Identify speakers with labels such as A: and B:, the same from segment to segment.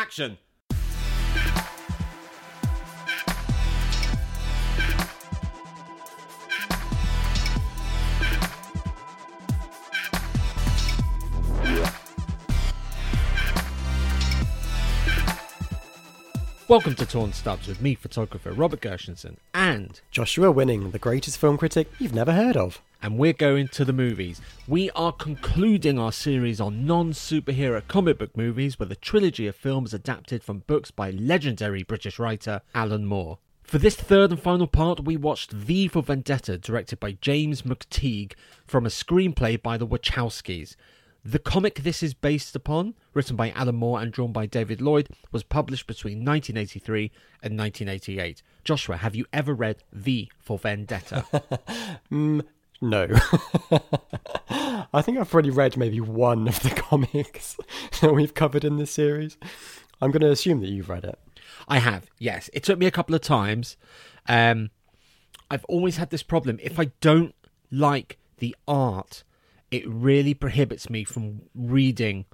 A: Action! Welcome to Torn Stubs with me, photographer Robert Gershenson, and
B: Joshua Winning, the greatest film critic you've never heard of.
A: and we're going to the movies. We are concluding our series on non superhero comic book movies with a trilogy of films adapted from books by legendary British writer Alan Moore. For this third and final part, we watched V for Vendetta, directed by James McTeigue, from a screenplay by the Wachowskis. The comic this is based upon, written by Alan Moore and drawn by David Lloyd, was published between 1983 and 1988. Joshua, have you ever read V for Vendetta?
B: No. I think I've already read maybe one of the comics that we've covered in this series. I'm going to assume that you've read it.
A: I have, yes. It took me a couple of times. Um, I've always had this problem. If I don't like the art, it really prohibits me from reading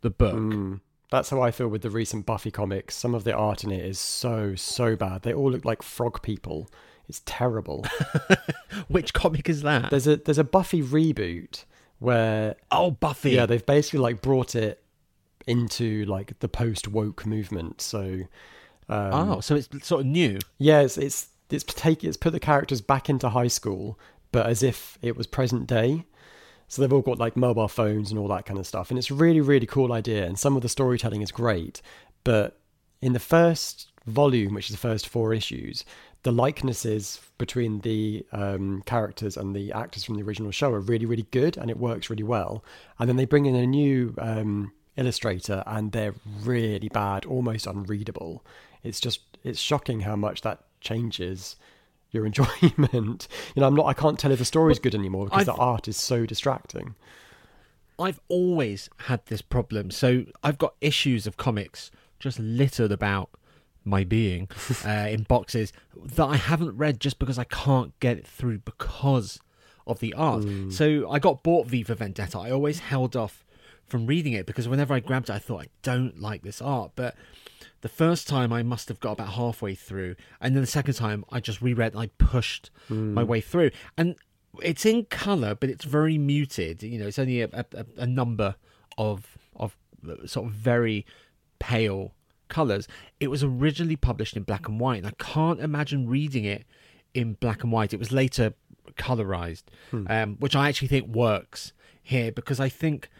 A: the book. Hmm.
B: That's how I feel with the recent Buffy comics. Some of the art in it is so, so bad. They all look like frog people. It's terrible.
A: Which comic is that?
B: there's a there's a Buffy reboot where
A: oh, Buffy.
B: yeah, they've basically like brought it into like the post woke movement. So um,
A: oh, so it's sort of new.
B: Yeah, it's it's it's take it's put the characters back into high school, but as if it was present day. So they've all got like mobile phones and all that kind of stuff, and it's a really really cool idea. And some of the storytelling is great, but in the first volume, which is the first four issues, the likenesses between the um, characters and the actors from the original show are really really good, and it works really well. And then they bring in a new um, illustrator, and they're really bad, almost unreadable. It's just it's shocking how much that changes your enjoyment. You know, I'm not I can't tell if the story's good anymore because the
A: I've-
B: art is so distracting.
A: I've always had this problem. So I've got issues of comics just littered about my being uh, in boxes that I haven't read just because I can't get it through because of the art. So I got bought V for Vendetta. I always held off from reading it because whenever I grabbed it, I thought I don't like this art. But the first time I must have got about halfway through, and then the second time I just reread and I pushed my hmm. way through. And it's in color, but it's very muted. You know, it's only a, a, a number of of uh, sort of very pale colors. It was originally published in black and white, and I can't imagine reading it in black and white. It was later colorized, hmm. um, which I actually think works here because I think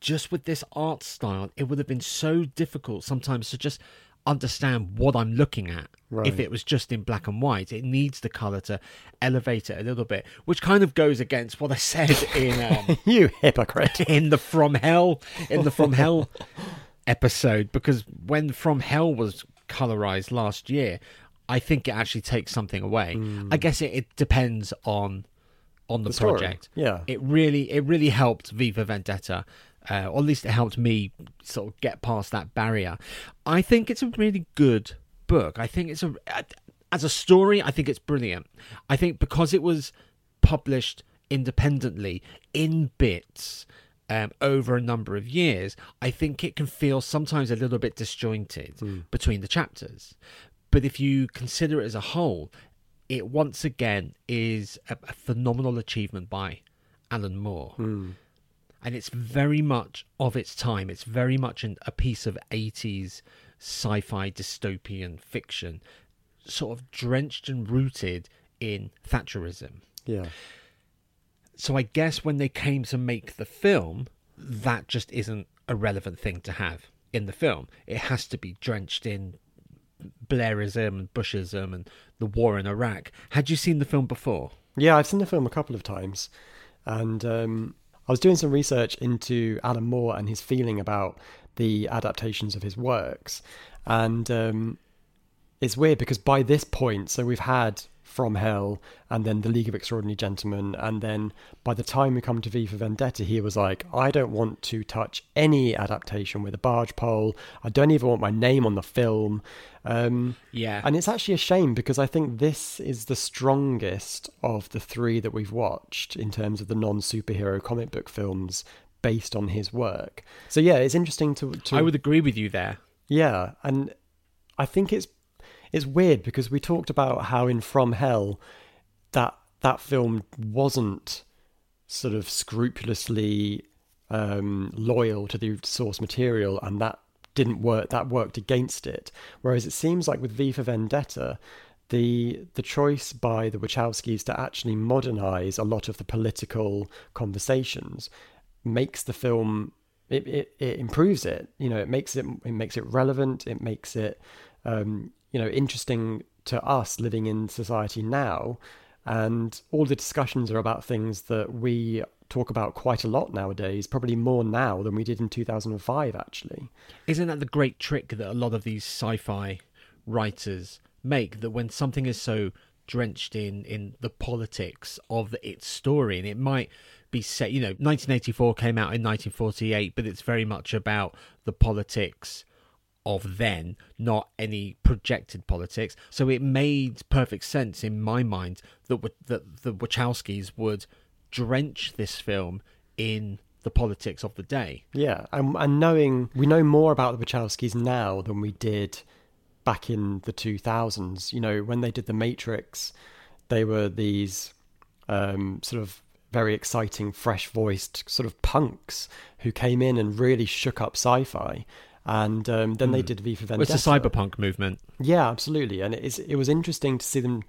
A: just with this art style, it would have been so difficult sometimes to just understand what I'm looking at if it was just in black and white. It needs the color to elevate it a little bit, which kind of goes against what I said in um,
B: you hypocrite.
A: in the From Hell in the From Hell episode because when From Hell was colorized last year, I think it actually takes something away. I guess it, it depends on on the,
B: The story,
A: project.
B: yeah.
A: it really it really helped V for Vendetta. Uh, or at least it helped me sort of get past that barrier. I think it's a really good book. I think it's a as a story. I think it's brilliant. I think because it was published independently in bits um, over a number of years, I think it can feel sometimes a little bit disjointed between the chapters. But if you consider it as a whole, it once again is a, a phenomenal achievement by Alan Moore. And it's very much of its time. It's very much an, a piece of 80s sci fi dystopian fiction, sort of drenched and rooted in Thatcherism.
B: Yeah.
A: So I guess when they came to make the film, that just isn't a relevant thing to have in the film. It has to be drenched in Blairism and Bushism and the war in Iraq. Had you seen the film before?
B: Yeah, I've seen the film a couple of times, and um, I was doing some research into Alan Moore and his feeling about the adaptations of his works, and um, it's weird because by this point, so we've had From Hell and then The League of Extraordinary Gentlemen, and then by the time we come to V for Vendetta, he was like, I don't want to touch any adaptation with a barge pole. I don't even want my name on the film. Um,
A: Yeah.
B: and it's actually a shame because I think this is the strongest of the three that we've watched in terms of the non superhero comic book films based on his work. So yeah, it's interesting to. to
A: I would agree with you there.
B: Yeah, and I think it's it's weird because we talked about how in From Hell that that film wasn't sort of scrupulously um, loyal to the source material, and that didn't work. That worked against it. Whereas it seems like with V for Vendetta, the the choice by the Wachowskis to actually modernize a lot of the political conversations makes the film it, it, it improves it. You know, it makes it it makes it relevant. It makes it um, you know interesting to us living in society now. And all the discussions are about things that we talk about quite a lot nowadays, probably more now than we did in 2005, actually.
A: Isn't that the great trick that a lot of these sci fi writers make? That when something is so drenched in, in the politics of its story, and it might be set, you know, 1984 came out in 1948, but it's very much about the politics of then, not any projected politics. So it made perfect sense in my mind that that the Wachowskis would drench this film in the politics of the day.
B: Yeah, and, and knowing we know more about the Wachowskis now than we did back in the 2000s. You know, when they did The Matrix, they were these um, sort of very exciting, fresh voiced sort of punks who came in and really shook up sci fi. And um, then mm. they hmm. did V for Vendetta.
A: It's a cyberpunk movement.
B: Yeah, absolutely. And it, is, it was interesting to see them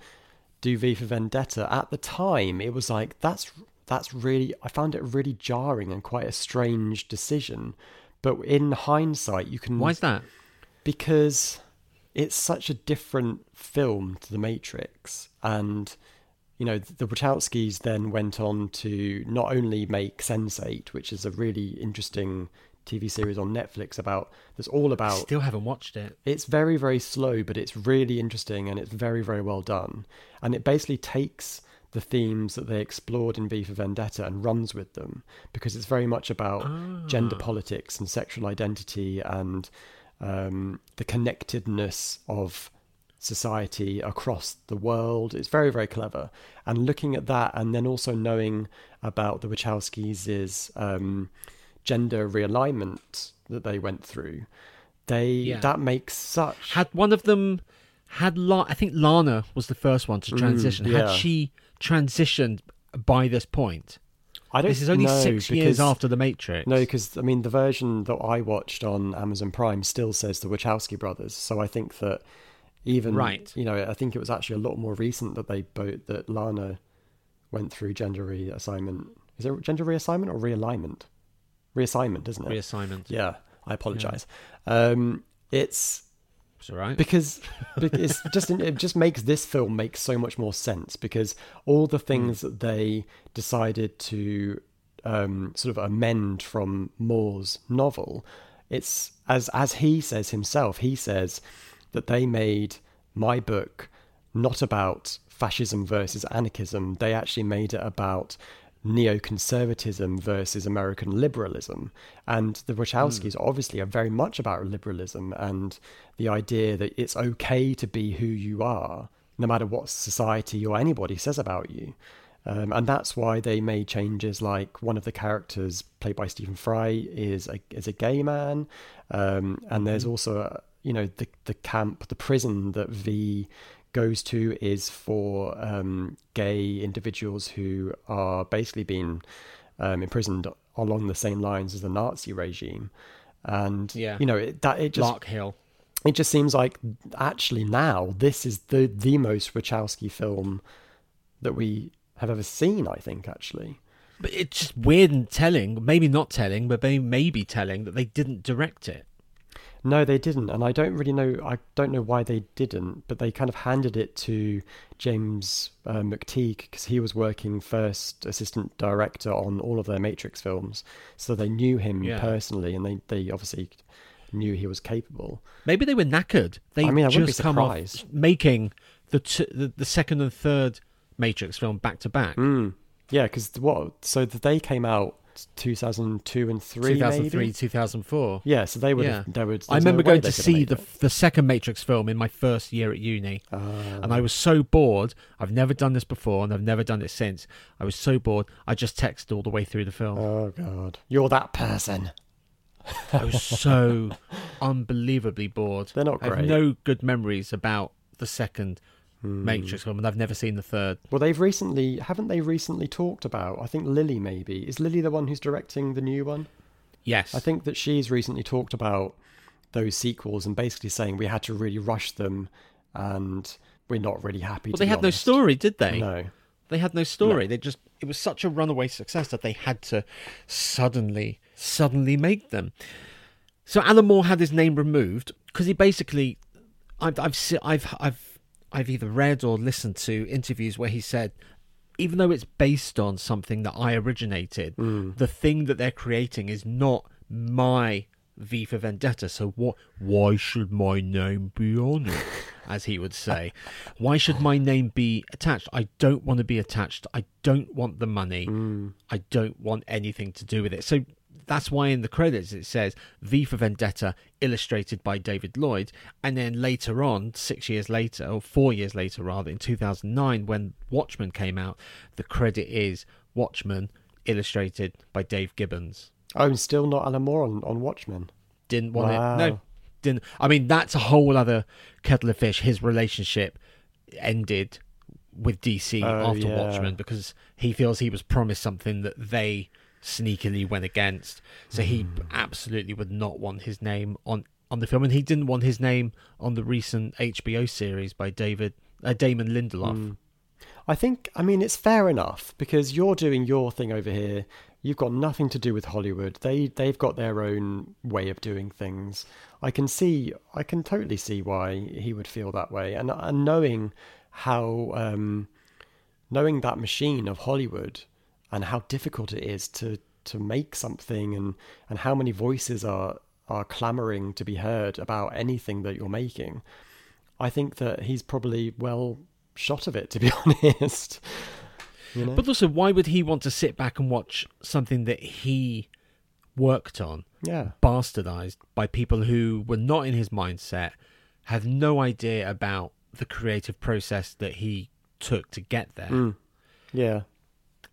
B: do V for Vendetta. At the time, it was like, that's that's really I found it really jarring and quite a strange decision. But in hindsight, you can.
A: Why is that?
B: Because it's such a different film to The Matrix, and you know the Wachowskis then went on to not only make Sense8, which is a really interesting TV series on Netflix about that's all about.
A: Still haven't watched it.
B: It's very very slow, but it's really interesting and it's very very well done. And it basically takes the themes that they explored in V for Vendetta and runs with them because it's very much about ah. gender politics and sexual identity and um, the connectedness of society across the world. It's very, very clever. And looking at that and then also knowing about the Wachowskis' is um, gender realignment that they went through, they yeah. that makes such
A: had one of them had La- I think Lana was the first one to mm, transition. Mm, yeah. Had she transitioned by this point?
B: I don't.
A: This is only
B: know,
A: six
B: because,
A: years after the Matrix.
B: No, because I mean the version that I watched on Amazon Prime still says the Wachowski brothers. So I think that even
A: right,
B: you know, I think it was actually a lot more recent that they both that Lana went through gender reassignment. Is it gender reassignment or realignment? Reassignment, doesn't it?
A: Reassignment.
B: Yeah, I apologize. Yeah. Um, it's
A: it's all right.
B: Because, because just it just makes this film make so much more sense because all the things mm. that they decided to um, sort of amend from Moore's novel, it's as as he says himself. He says that they made my book not about fascism versus anarchism. They actually made it about neoconservatism versus American liberalism. And the Wachowskis mm. obviously are very much about liberalism and the idea that it's okay to be who you are, no matter what society or anybody says about you. Um, and that's why they made changes like one of the characters played by Stephen Fry is a, is a gay man. Um, and there's hmm. also, a, you know, the, the camp, the prison that V goes to is for um, gay individuals who are basically being um, imprisoned along the same lines as the Nazi regime. And yeah. you know it, that it just
A: Lark Hill.
B: It just seems like actually now this is the the most Wachowski film that we have ever seen. I think actually.
A: But it's just weird and telling, maybe not telling, but maybe telling that they didn't direct it.
B: No, they didn't, and I don't really know. I don't know why they didn't, but they kind of handed it to James uh, McTeigue because he was working first assistant director on all of their Matrix films, so they knew him yeah. personally, and they they obviously knew he was capable.
A: Maybe they were knackered. They I mean, I just come off making the, t- the the second and third Matrix film back to back.
B: Mm. Yeah, because what? So they came out 2002 and 3
A: 2003
B: maybe?
A: 2004
B: yeah so they would yeah. they would
A: i remember no going to see the the second matrix film in my first year at uni. Uh, and i was so bored. I've never done this before and i've never done it since. I was so bored i just texted all the way through the film.
B: Oh god. You're that person.
A: I was so unbelievably bored.
B: They're not
A: I have
B: great.
A: no good memories about the second
B: Hmm.
A: Matrix film, and I've never seen the third.
B: Well, they've recently, haven't they recently talked about, I think Lilly maybe. Is Lilly the one who's directing the new one?
A: Yes,
B: I think that she's recently talked about those sequels and basically saying we had to really rush them and we're not really happy
A: Well, they had no story, did they?
B: No.
A: They had no story. They just it was such a runaway success that they had to suddenly suddenly make them. So Alan Moore had his name removed because he basically I've I've I've I've I've either read or listened to interviews where he said even though it's based on something that I originated, hmm. the thing that they're creating is not my V for Vendetta. So what? Why should my name be on it? As he would say, why should my name be attached? I don't want to be attached. I don't want the money. Hmm. I don't want anything to do with it. So that's why in the credits it says V for Vendetta, illustrated by David Lloyd. And then later on, six years later, or four years later rather, in 2009, when Watchmen came out, the credit is Watchmen, illustrated by Dave Gibbons.
B: I'm still not Alan Moore on, on Watchmen.
A: Didn't want
B: Wow.
A: it. No, didn't. I mean, that's a whole other kettle of fish. His relationship ended with DC
B: Oh,
A: after
B: yeah.
A: Watchmen because he feels he was promised something that they sneakily went against. So he
B: Hmm.
A: absolutely would not want his name on on the film, and he didn't want his name on the recent HBO series by David uh, Damon Lindelof.
B: Hmm. I think, I mean, it's fair enough because you're doing your thing over here. You've got nothing to do with Hollywood. They they've got their own way of doing things. I can see, I can totally see why he would feel that way, and and knowing how, um, knowing that machine of Hollywood and how difficult it is to to make something, and and how many voices are are clamoring to be heard about anything that you're making. I think that he's probably well shot of it, to be honest. You know?
A: But also, why would he want to sit back and watch something that he worked on?
B: yeah,
A: bastardized by people who were not in his mindset, have no idea about the creative process that he took to get there.
B: Mm. yeah,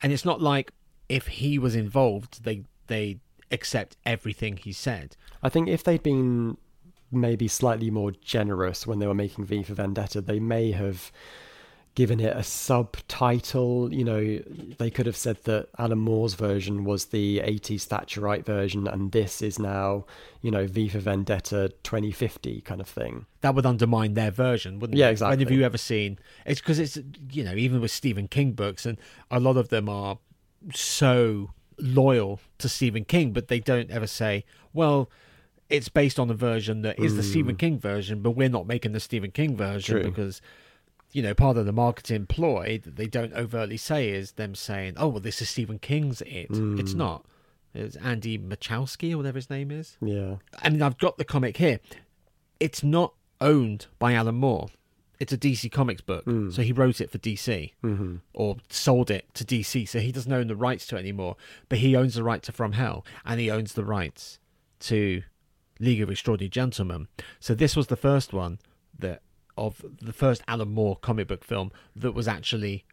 A: And it's not like if he was involved, they they accept everything he said.
B: I think if they'd been maybe slightly more generous when they were making V for Vendetta, they may have given it a subtitle. You know, they could have said that Alan Moore's version was the 80s Thatcherite version, and this is now, you know, V for Vendetta 2050 kind of thing.
A: That would undermine their version, wouldn't
B: Yeah,
A: it?
B: Yeah, exactly.
A: When have you ever seen? It's because it's you know even with Stephen King books, and a lot of them are so loyal to Stephen King, but they don't ever say, well. It's based on a version that is the Stephen King version, but we're not making the Stephen King version
B: Mm. True.
A: because you know, part of the marketing ploy that they don't overtly say is them saying, "Oh, well, this is Stephen King's It." It's
B: Mm.
A: not. It's Andy Machowski or whatever his name is.
B: Yeah.
A: I mean, I've got the comic here. It's not owned by Alan Moore. It's a DC Comics book,
B: Mm.
A: so he wrote it for DC
B: hmm
A: or sold it to DC. So he doesn't own the rights to it anymore, but he owns the right to From Hell, and he owns the rights to League of Extraordinary Gentlemen. So this was the first one that of the first Alan Moore comic book film that was actually,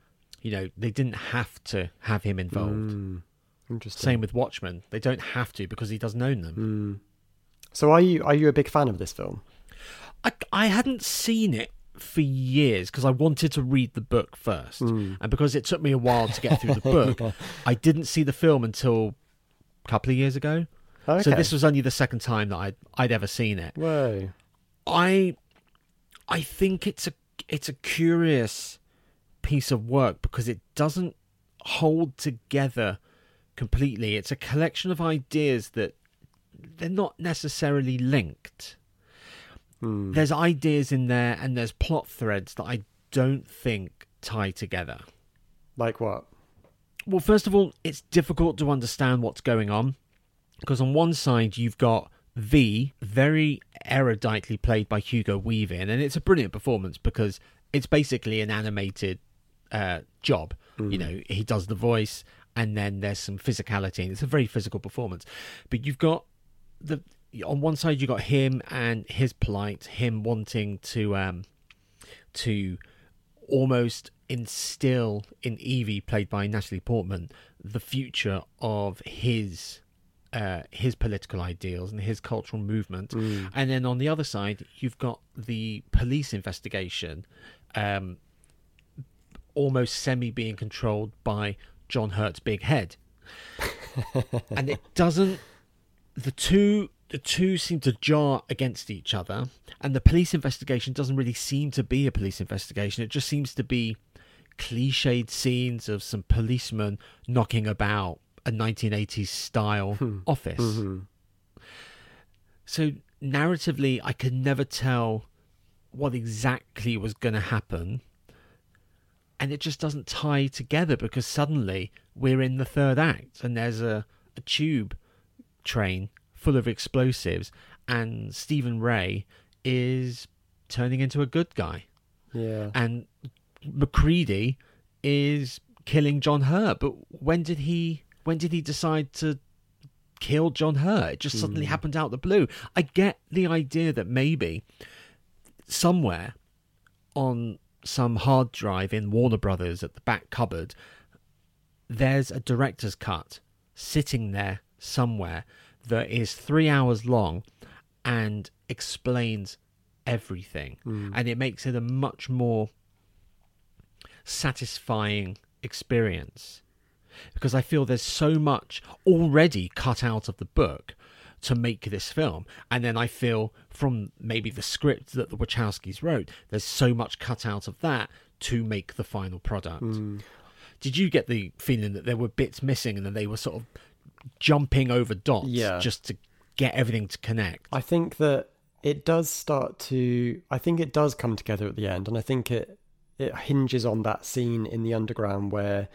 A: you know, they didn't have to have him involved.
B: Mm. Interesting.
A: Same with Watchmen; they don't have to because he doesn't own them.
B: Mm. So are you are you a big fan of this film?
A: I, I hadn't seen it for years because I wanted to read the book first,
B: Mm.
A: and because it took me a while to get through the book, I didn't see the film until a couple of years ago.
B: Okay.
A: So this was only the second time that I'd I'd ever seen it.
B: Whoa.
A: I I think it's a it's a curious piece of work because it doesn't hold together completely. It's a collection of ideas that they're not necessarily linked.
B: Hmm.
A: There's ideas in there and there's plot threads that I don't think tie together.
B: Like what?
A: Well, first of all, it's difficult to understand what's going on because on one side you've got V, very eruditely played by Hugo Weaving, and it's a brilliant performance because it's basically an animated uh, job. You know, he does the voice, and then there's some physicality, and it's a very physical performance. But you've got the on one side you've got him and his plight, him wanting to um to almost instill in Evie, played by Natalie Portman, the future of his uh, his political ideals and his cultural movement.
B: Mm.
A: And then on the other side, you've got the police investigation, um, almost semi being controlled by John Hurt's big head. and it doesn't. The two the two seem to jar against each other, and the police investigation doesn't really seem to be a police investigation. It just seems to be cliched scenes of some policemen knocking about a 1980s style office.
B: Mhm.
A: So narratively, I could never tell what exactly was going to happen. And it just doesn't tie together because suddenly we're in the third act and there's a, a tube train full of explosives and Stephen Rea is turning into a good guy.
B: Yeah.
A: And McCready is killing John Hurt. But when did he when did he decide to kill John Hurt? It just suddenly hmm. happened out of the blue. I get the idea that maybe somewhere on some hard drive in Warner Brothers at the back cupboard, there's a director's cut sitting there somewhere that is three hours long and explains everything. Hmm. And it makes it a much more satisfying experience because I feel there's so much already cut out of the book to make this film. And then I feel from maybe the script that the Wachowskis wrote, there's so much cut out of that to make the final product.
B: Hmm.
A: Did you get the feeling that there were bits missing and that they were sort of jumping over dots
B: Yeah.
A: just to get everything to connect?
B: I think that it does start to. I think it does come together at the end, and I think it it hinges on that scene in the underground where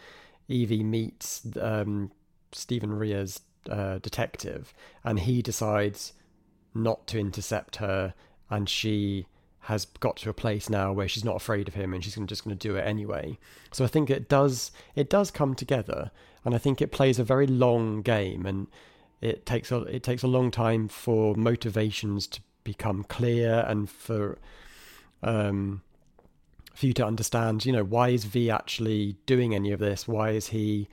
B: Evie meets um, Stephen Rea's uh, detective, and he decides not to intercept her, and she has got to a place now where she's not afraid of him and she's just going to do it anyway. So I think it does it does come together, and I think it plays a very long game, and it takes a it takes a long time for motivations to become clear and for um for you to understand you know why is v actually doing any of this? Why is he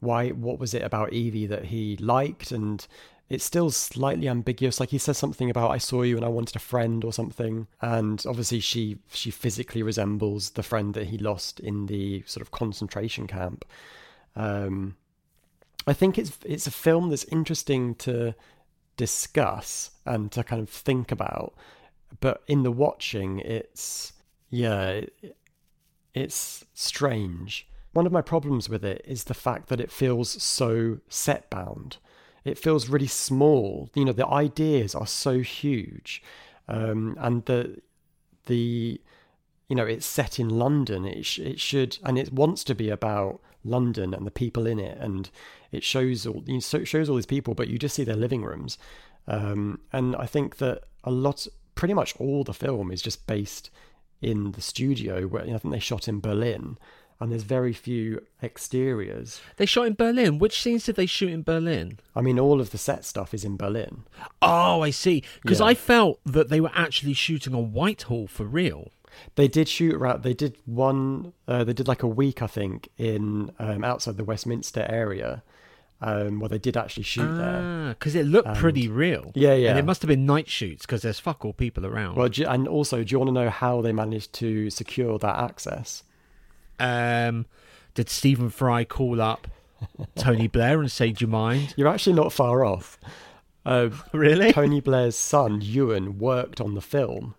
B: why what was it about evie that he liked? And it's still slightly ambiguous. Like he says something about i saw you and i wanted a friend or something. And obviously she she physically resembles the friend that he lost in the sort of concentration camp. Um I think it's it's a film that's interesting to discuss and to kind of think about, but in the watching, it's yeah, it's strange. One of my problems with it is the fact that it feels so set bound. It feels really small. You know, the ideas are so huge, um, and the the you know it's set in London. It sh- it should and it wants to be about London and the people in it, and it shows all you know, shows all these people, but you just see their living rooms. Um, and I think that a lot, pretty much all the film is just based in the studio. Where I think they shot in Berlin, and there's very few exteriors.
A: They shot in Berlin. Which scenes did they shoot in Berlin?
B: I mean, all of the set stuff is in Berlin.
A: Oh, I see. Because
B: Yeah.
A: I felt that they were actually shooting on Whitehall for real.
B: They did shoot around. They did one. Uh, they did like a week, I think, in um, outside the Westminster area, um, where they did actually shoot there.
A: Ah, because it looked pretty real.
B: Yeah, yeah.
A: And it must have been night shoots because there's fuck all people around.
B: Well, do and also, do you want to know how they managed to secure that access?
A: Um, did Stephen Fry call up Tony Blair and say, "Do you mind?"
B: You're actually not far off. Uh,
A: Really?
B: Tony Blair's son Euan worked on the film,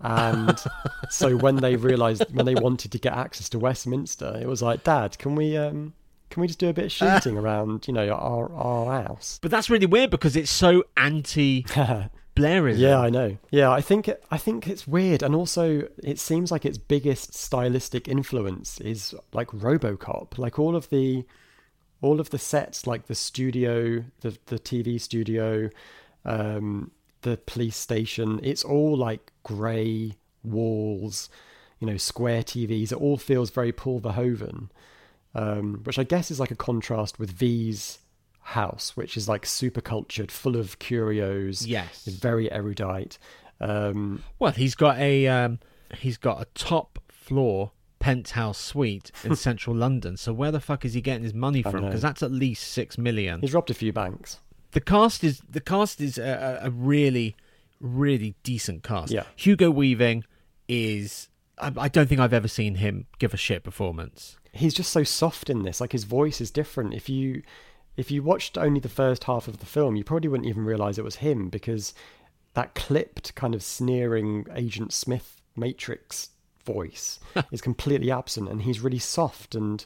B: and so when they realised when they wanted to get access to Westminster, it was like, Dad, can we um, can we just do a bit of shooting around, you know, our our house?
A: But that's really weird because it's so anti Blairism.
B: Yeah, I know. Yeah, I think I think it's weird, and also it seems like its biggest stylistic influence is like RoboCop. Like all of the all of the sets, like the studio, the the TV studio, um, the police station. It's all like grey walls, you know, square TVs. It all feels very Paul Verhoeven, um, which I guess is like a contrast with V's house, which is like super cultured, full of curios.
A: Yes.
B: is very erudite. Um,
A: Well, he's got a um, he's got a top floor penthouse suite in central London. So where the fuck is he getting his money from? Because that's at least six million.
B: he's robbed a few banks.
A: The cast is the cast is a, a really, really decent cast.
B: Yeah.
A: Hugo Weaving is. I, I don't think I've ever seen him give a shit performance.
B: He's just so soft in this. Like his voice is different. If you if you watched only the first half of the film, you probably wouldn't even realize it was him because that clipped kind of sneering Agent Smith Matrix voice is completely absent, and he's really soft and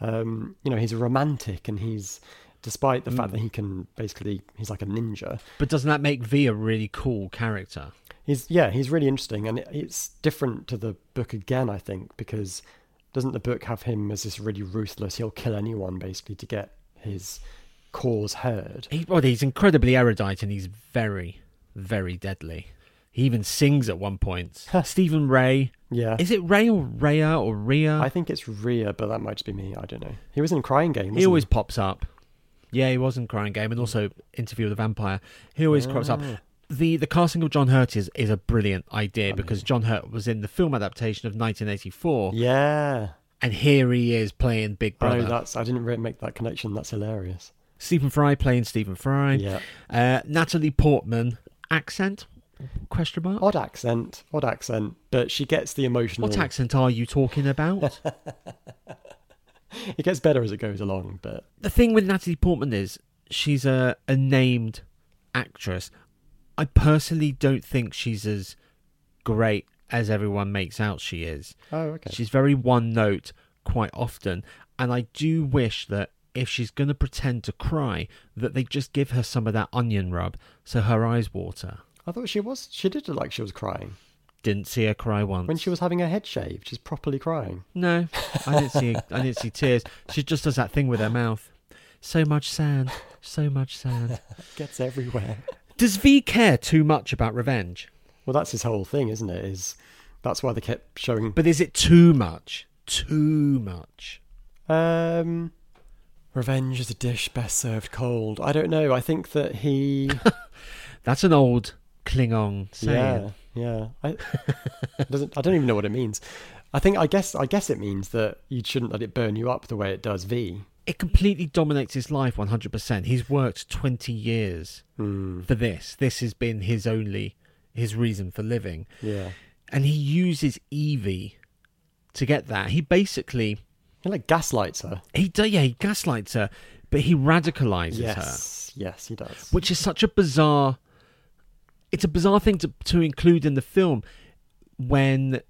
B: um, you know he's a romantic, and he's despite the fact that he can basically he's like a ninja.
A: But doesn't that make V a really cool character?
B: He's yeah, he's really interesting, and it, it's different to the book again. I think because doesn't the book have him as this really ruthless? He'll kill anyone basically to get his cause heard.
A: He, well, he's incredibly erudite and he's very, very deadly. He even sings at one point. Stephen Rea.
B: Yeah,
A: Is it Ray or Raya or Rhea?
B: I think it's Rhea, but that might just be me. I don't know. He was in Crying Game.
A: he always pops up. Yeah, he was in Crying Game and also Interview with a Vampire. He always crops up.
B: Ah.
A: The the casting of John Hurt is, is a brilliant idea because John Hurt was in the film adaptation of 1984
B: Yeah.
A: and here he is playing Big Brother.
B: Oh, that's I didn't really make that connection. That's hilarious.
A: Stephen Fry playing Stephen Fry.
B: Yeah.
A: Uh, Natalie Portman accent question mark.
B: Odd accent, odd accent, but she gets the emotional.
A: What accent are you talking about?
B: It gets better as it goes along, but
A: the thing with Natalie Portman is she's a, a named actress. I personally don't think she's as great as everyone makes out she is.
B: oh okay.
A: She's very one note quite often, and I do wish that if she's going to pretend to cry, that they just give her some of that onion rub so her eyes water.
B: I thought she was. She did look like she was crying
A: Didn't see her cry once.
B: when she was having her head shaved. She's properly crying.
A: No, I didn't see. I didn't see tears. She just does that thing with her mouth. So much sand. So much sand.
B: Gets everywhere.
A: Does V care too much about revenge?
B: Well, that's his whole thing, isn't it? Is that's why they kept showing.
A: But is it too much? Too much.
B: Um, revenge is a dish best served cold. I don't know. I think that he.
A: That's an old Klingon saying.
B: Yeah, yeah. I, doesn't. I don't even know what it means. I think. I guess. I guess it means that you shouldn't let it burn you up the way it does V.
A: It completely dominates his life 100%. He's worked 20 years
B: Hmm.
A: for this. This has been his only his reason for living.
B: Yeah.
A: And he uses Evie to get that. He basically
B: He like gaslights her.
A: he do, yeah, he gaslights her, but he radicalizes her.
B: Yes. Yes, he does.
A: which is such a bizarre it's a bizarre thing to, to include in the film when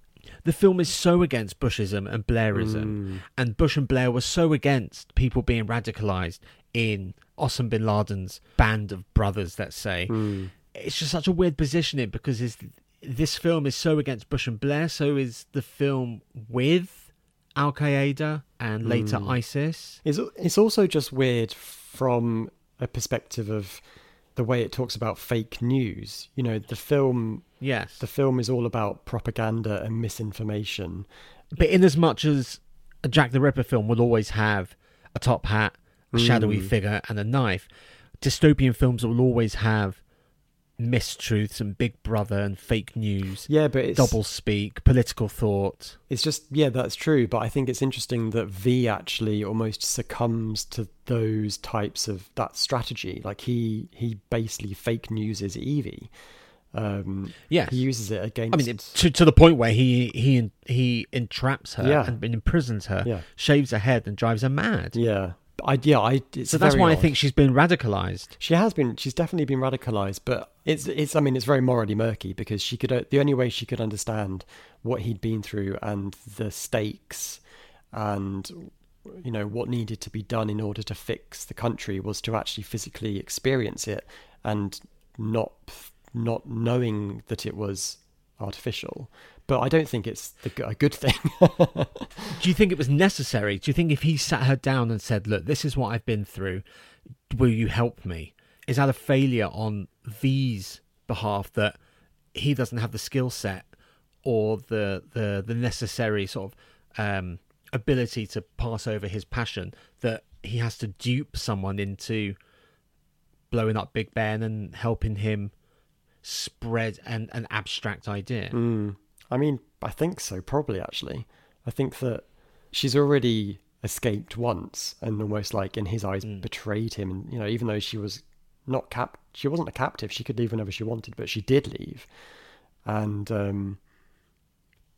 A: the film is so against bushism and blairism
B: Mm.
A: and bush and blair were so against people being radicalized in osama bin laden's band of brothers let's say
B: Mm.
A: it's just such a weird positioning because is this film is so against bush and blair so is the film with al-qaeda and later
B: Mm.
A: isis
B: It's it's also just weird from a perspective of the way it talks about fake news. You know, the film
A: yes
B: the film is all about propaganda and misinformation.
A: But in as much as a Jack the Ripper film will always have a top hat, a shadowy
B: Mm.
A: figure, and a knife, dystopian films will always have mistruths and Big Brother and fake news,
B: Yeah, but it's
A: double speak, political thought.
B: It's just yeah, that's true. But I think it's interesting that V actually almost succumbs to those types of that strategy. Like he he basically fake newses Evie. Um,
A: Yes.
B: he uses it against.
A: I mean, to to the point where he he he entraps her
B: Yeah.
A: and imprisons her,
B: Yeah.
A: shaves her head, and drives her mad.
B: yeah, I yeah, I.
A: So that's why I think she's been radicalized.
B: She has been. She's definitely been radicalized, but it's it's. I mean, it's very morally murky because she could. Uh, the only way she could understand what he'd been through and the stakes, and you know what needed to be done in order to fix the country was to actually physically experience it and not not knowing that it was artificial. But I don't think it's the, g- a good thing.
A: Do you think it was necessary? Do you think if he sat her down and said, "Look, this is what I've been through. Will you help me?" Is that a failure on V's behalf that he doesn't have the skill set or the the the necessary sort of um, ability to pass over his passion that he has to dupe someone into blowing up Big Ben and helping him spread an, an abstract idea?
B: Mm. I mean, I think so, probably actually. I think that she's already escaped once and almost like in his eyes
A: Mm.
B: betrayed him and you know, even though she was not cap. She wasn't a captive. She could leave whenever she wanted, but she did leave, and um,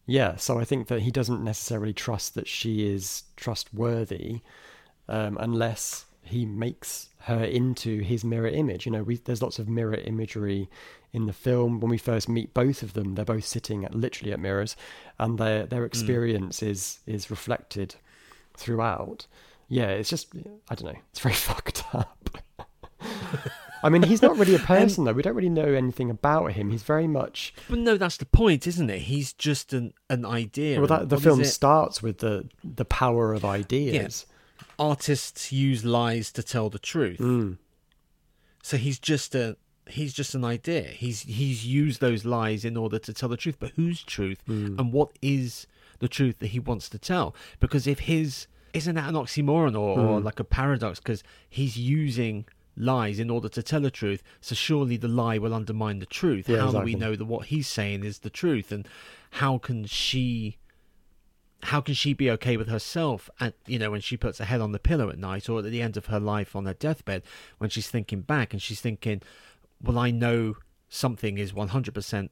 B: yeah. So I think that he doesn't necessarily trust that she is trustworthy um, unless he makes her into his mirror image. You know, we, there's lots of mirror imagery in the film. When we first meet both of them, they're both sitting at, literally at mirrors, and their their experience mm. is is reflected throughout. Yeah, it's just I don't know. It's very fucked up. I mean, he's not really a person, um, though. We don't really know anything about him. He's very much.
A: But no, that's the point, isn't it? He's just an, an idea.
B: Well, that, the film starts with the the power of ideas.
A: Yeah. Artists use lies to tell the truth.
B: Mm.
A: So he's just a he's just an idea. He's he's used those lies in order to tell the truth. But whose truth?
B: Mm.
A: And what is the truth that he wants to tell? Because if his isn't that an oxymoron or, mm. or like a paradox? Because he's using lies in order to tell the truth. So surely the lie will undermine the truth.
B: Yeah,
A: how
B: exactly.
A: do we know that what he's saying is the truth? And how can she how can she be okay with herself and you know when she puts her head on the pillow at night or at the end of her life on her deathbed when she's thinking back and she's thinking well i know something is 100%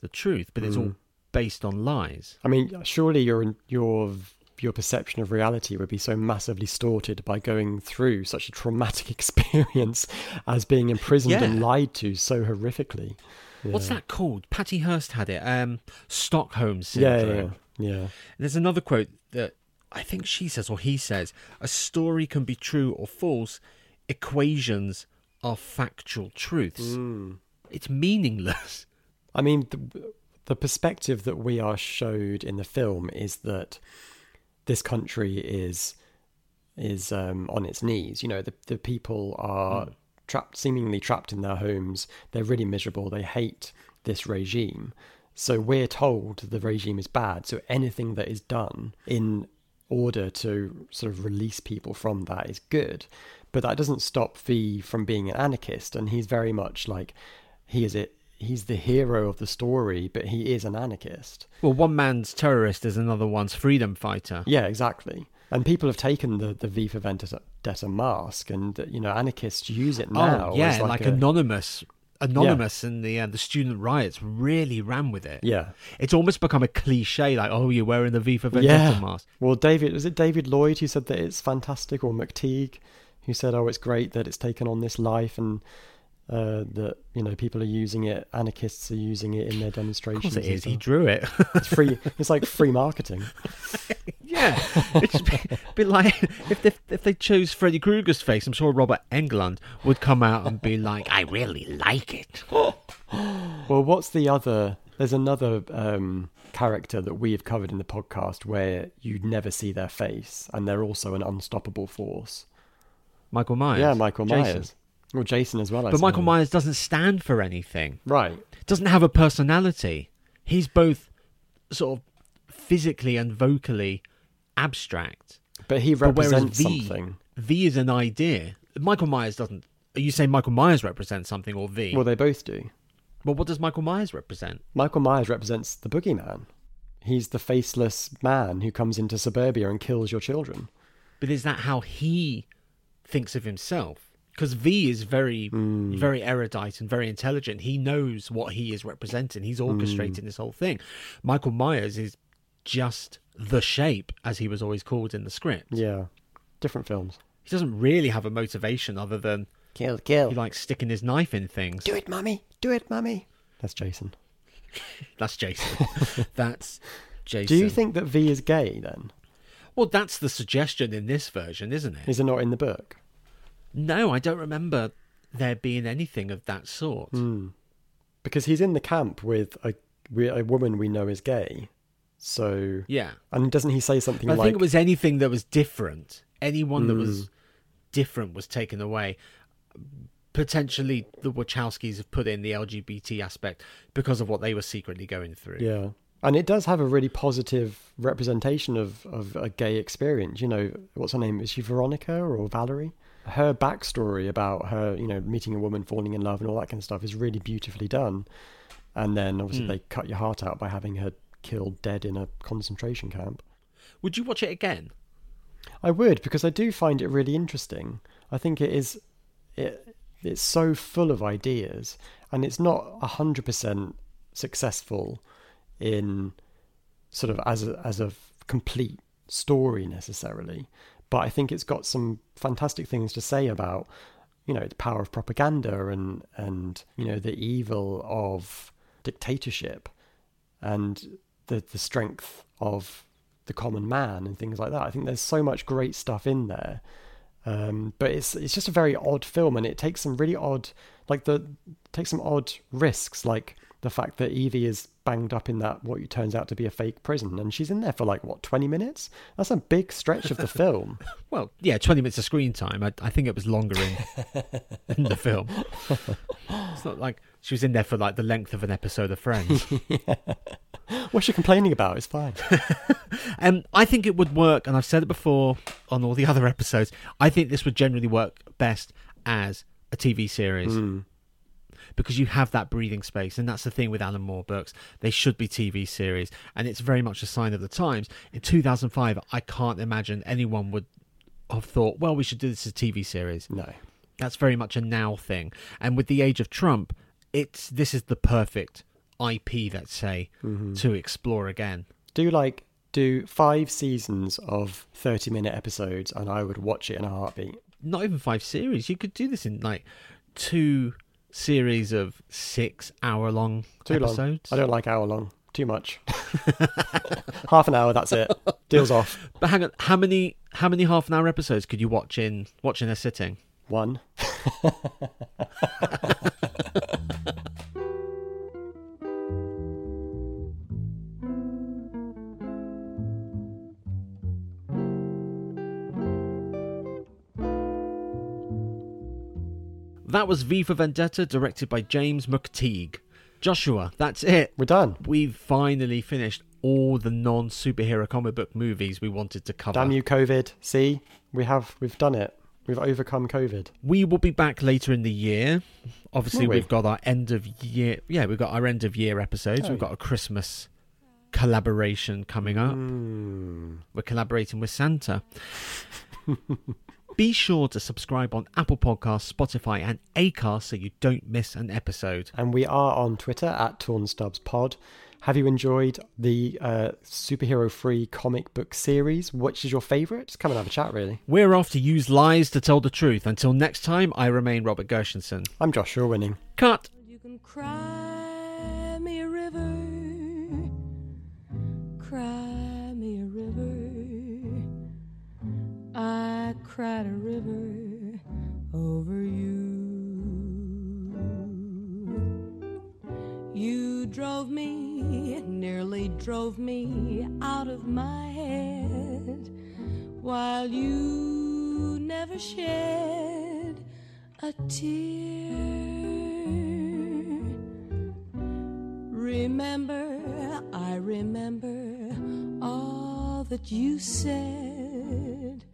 A: the truth but it's mm. all based on lies
B: i mean surely your your your perception of reality would be so massively distorted by going through such a traumatic experience as being imprisoned yeah. and lied to so horrifically.
A: Yeah. What's that called? Patty Hearst had it. Um, Stockholm syndrome.
B: Yeah, yeah, yeah.
A: There's another quote that I think she says or he says: "A story can be true or false. Equations are factual truths.
B: Mm.
A: It's meaningless."
B: I mean, the, the perspective that we are showed in the film is that this country is is um, on its knees. You know, the the people are mm. trapped, seemingly trapped in their homes. They're really miserable. They hate this regime. So we're told the regime is bad. So anything that is done in order to sort of release people from that is good. But that doesn't stop V from being an anarchist, and he's very much like he is it he's the hero of the story, but he is an anarchist.
A: Well, one man's terrorist is another one's freedom fighter.
B: Yeah, exactly. And people have taken the, the V for Vendetta mask, and you know, anarchists use it oh, now.
A: Oh, yeah,
B: like,
A: like
B: a,
A: anonymous. Anonymous yeah. and the uh, the student riots really ran with it.
B: Yeah,
A: it's almost become a cliche. Like, oh, you're wearing the V for Vendetta
B: yeah.
A: mask.
B: Well, David was it David Lloyd who said that it's fantastic, or McTeigue who said, oh, it's great that it's taken on this life and uh, that you know people are using it. Anarchists are using it in their demonstrations.
A: It is. He drew it.
B: it's free. It's like free marketing.
A: yeah, it's a bit like if they, if they chose Freddy Krueger's face, I'm sure Robert Englund would come out and be like, "I really like it."
B: well, what's the other? There's another um, character that we have covered in the podcast where you'd never see their face, and they're also an unstoppable force.
A: Michael Myers.
B: Yeah, Michael Jason. Well, Jason as well. I
A: but Michael Myers doesn't stand for anything.
B: Right.
A: Doesn't have a personality. He's both sort of physically and vocally abstract.
B: But he represents but v, something.
A: V is an idea. Michael Myers doesn't. Are you saying Michael Myers represents something or V?
B: Well, they both do.
A: Well, what does Michael Myers represent?
B: Michael Myers represents the boogeyman. He's the faceless man who comes into suburbia and kills your children.
A: But is that how he thinks of himself? Because V is very, mm. very erudite and very intelligent. He knows what he is representing. He's orchestrating mm. this whole thing. Michael Myers is just the shape, as he was always called in the script.
B: Yeah, different films.
A: He doesn't really have a motivation other than
B: kill, kill.
A: He likes sticking his knife in things.
B: Do it, mummy. Do it, mummy. That's Jason.
A: that's Jason. that's Jason.
B: Do you think that V is gay then?
A: Well, that's the suggestion in this version, isn't it?
B: Is it not in the book?
A: No, I don't remember there being anything of that sort.
B: Mm. Because he's in the camp with a a woman we know is gay. So
A: yeah,
B: and doesn't he say something
A: I
B: like?
A: I think it was anything that was different. Anyone mm. that was hmm. different was taken away. Potentially, the Wachowskis have put in the LGBT aspect because of what they were secretly going through.
B: Yeah, and it does have a really positive representation of of a gay experience. You know, what's her name? Is she Veronica or Valerie? Her backstory about her, you know, meeting a woman, falling in love, and all that kind of stuff is really beautifully done. And then obviously mm. they cut your heart out by having her killed dead in a concentration camp.
A: Would you watch it again?
B: I would because I do find it really interesting. I think it is. It, it's so full of ideas, and it's not hundred percent successful in sort of as a as a complete story necessarily. But I think it's got some fantastic things to say about you know the power of propaganda and and you know the evil of dictatorship and the the strength of the common man and things like that. I think there's so much great stuff in there. Um, but it's it's just a very odd film, and it takes some really odd, like the takes some odd risks, like the fact that Evie is banged up in that what turns out to be a fake prison, and she's in there for like what twenty minutes. That's a big stretch of the film.
A: well, yeah, twenty minutes of screen time. I, I think it was longer in in the film. It's not like she was in there for like the length of an episode of Friends.
B: yeah. What's she complaining about? It's fine.
A: um, I think it would work, and I've said it before on all the other episodes. I think this would generally work best as a TV series.
B: Mm.
A: Because you have that breathing space, and that's the thing with Alan Moore books. They should be TV series, and it's very much a sign of the times. In 2005, I can't imagine anyone would have thought, well, we should do this as a TV series.
B: No.
A: That's very much a now thing. And with the age of Trump, it's this is the perfect IP, let's say,
B: mm-hmm.
A: to explore again.
B: Do like do five seasons of thirty minute episodes, and I would watch it in a heartbeat.
A: Not even five series. You could do this in like two series of six hour long
B: Too
A: episodes.
B: Long. I don't like hour long. Too much. half an hour. That's it. Deals off.
A: But hang on, how many how many half an hour episodes could you watch in watch in a sitting?
B: One.
A: That was V for Vendetta, directed by James McTeigue. Joshua, that's it.
B: We're done.
A: We've finally finished all the non superhero comic book movies we wanted to cover.
B: Damn you, COVID. See, we have we've done it. We've overcome COVID.
A: We will be back later in the year. Obviously,
B: we?
A: we've got our end of year. Yeah, we've got our end of year episodes.
B: Oh,
A: we've got a Christmas collaboration coming up.
B: Mm.
A: We're collaborating with Santa. Be sure to subscribe on Apple Podcasts, Spotify, and Acast so you don't miss an episode.
B: And we are on Twitter at TornStubsPod. Have you enjoyed the uh, superhero-free comic book series? Which is your favourite? Just come and have a chat, really.
A: We're off to use lies to tell the truth. Until next time, I remain Robert Gershenson.
B: I'm Joshua Winning.
A: Cut.
C: You can cry me a river, cry I cried a river over you. You drove me, nearly drove me out of my head, while you never shed a tear. Remember, I remember all that you said.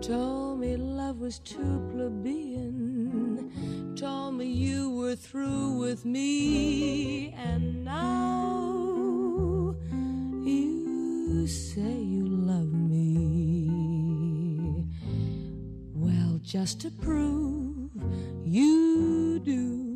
C: Told me love was too plebeian. Told me you were through with me. And now you say you love me. Well, just to prove you do,